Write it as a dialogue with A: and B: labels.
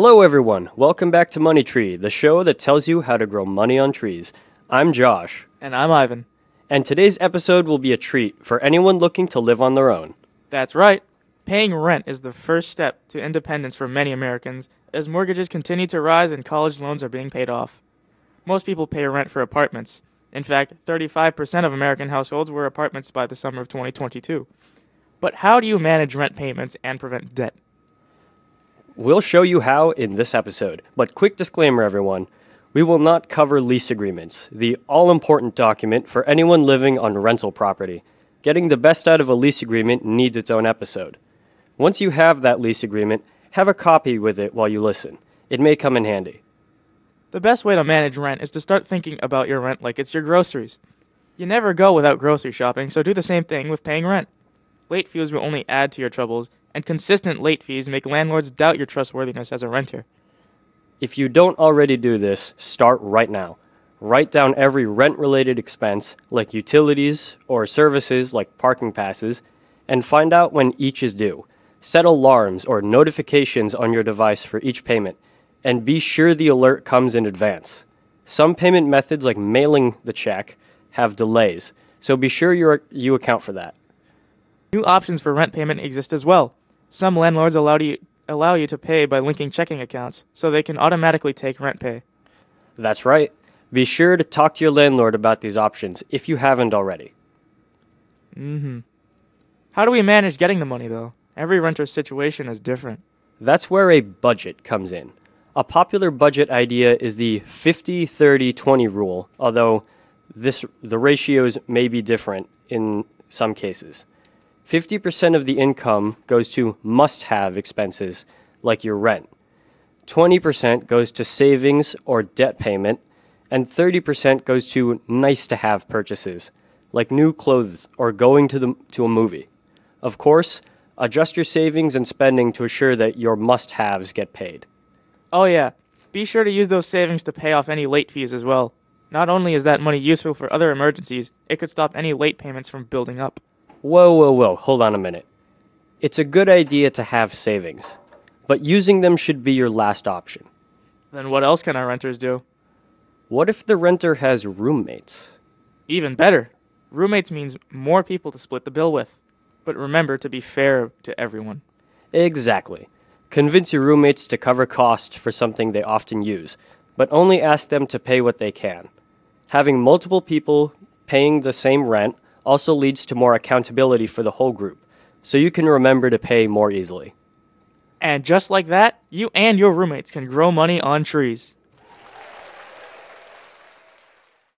A: Hello, everyone. Welcome back to Money Tree, the show that tells you how to grow money on trees. I'm Josh,
B: And I'm Ivan.
A: and today's episode will be a treat for anyone looking to live on their own.
B: That's right. Paying rent is the first step to independence for many Americans as mortgages continue to rise and college loans are being paid off. Most people pay rent for apartments. In fact, 35% of American households were apartments by the summer of 2022. But how do you manage rent payments and prevent debt?
A: We'll show you how in this episode. But quick disclaimer, everyone we will not cover lease agreements, the all important document for anyone living on rental property. Getting the best out of a lease agreement needs its own episode. Once you have that lease agreement, have a copy with it while you listen. It may come in handy.
B: The best way to manage rent is to start thinking about your rent like it's your groceries. You never go without grocery shopping, so do the same thing with paying rent. Late fees will only add to your troubles, and consistent late fees make landlords doubt your trustworthiness as a renter.
A: If you don't already do this, start right now. Write down every rent related expense, like utilities or services like parking passes, and find out when each is due. Set alarms or notifications on your device for each payment, and be sure the alert comes in advance. Some payment methods, like mailing the check, have delays, so be sure you you account for that.
B: New options for rent payment exist as well. Some landlords allow you, allow you to pay by linking checking accounts, so they can automatically take rent pay.
A: That's right. Be sure to talk to your landlord about these options if you haven't already. Mm-hmm.
B: How do we manage getting the money, though? Every renter's situation is different.
A: That's where a budget comes in. A popular budget idea is the 50 30 20 rule, although this, the ratios may be different in some cases. 50% of the income goes to must have expenses, like your rent. 20% goes to savings or debt payment, and 30% goes to nice to have purchases, like new clothes or going to, the, to a movie. Of course, adjust your savings and spending to assure that your must haves get paid.
B: Oh, yeah. Be sure to use those savings to pay off any late fees as well. Not only is that money useful for other emergencies, it could stop any late payments from building up.
A: Whoa, whoa, whoa, hold on a minute. It's a good idea to have savings, but using them should be your last option.
B: Then what else can our renters do?
A: What if the renter has roommates?
B: Even better. Roommates means more people to split the bill with. But remember to be fair to everyone.
A: Exactly. Convince your roommates to cover costs for something they often use, but only ask them to pay what they can. Having multiple people paying the same rent also leads to more accountability for the whole group, so you can remember to pay more easily.
B: And just like that, you and your roommates can grow money on trees.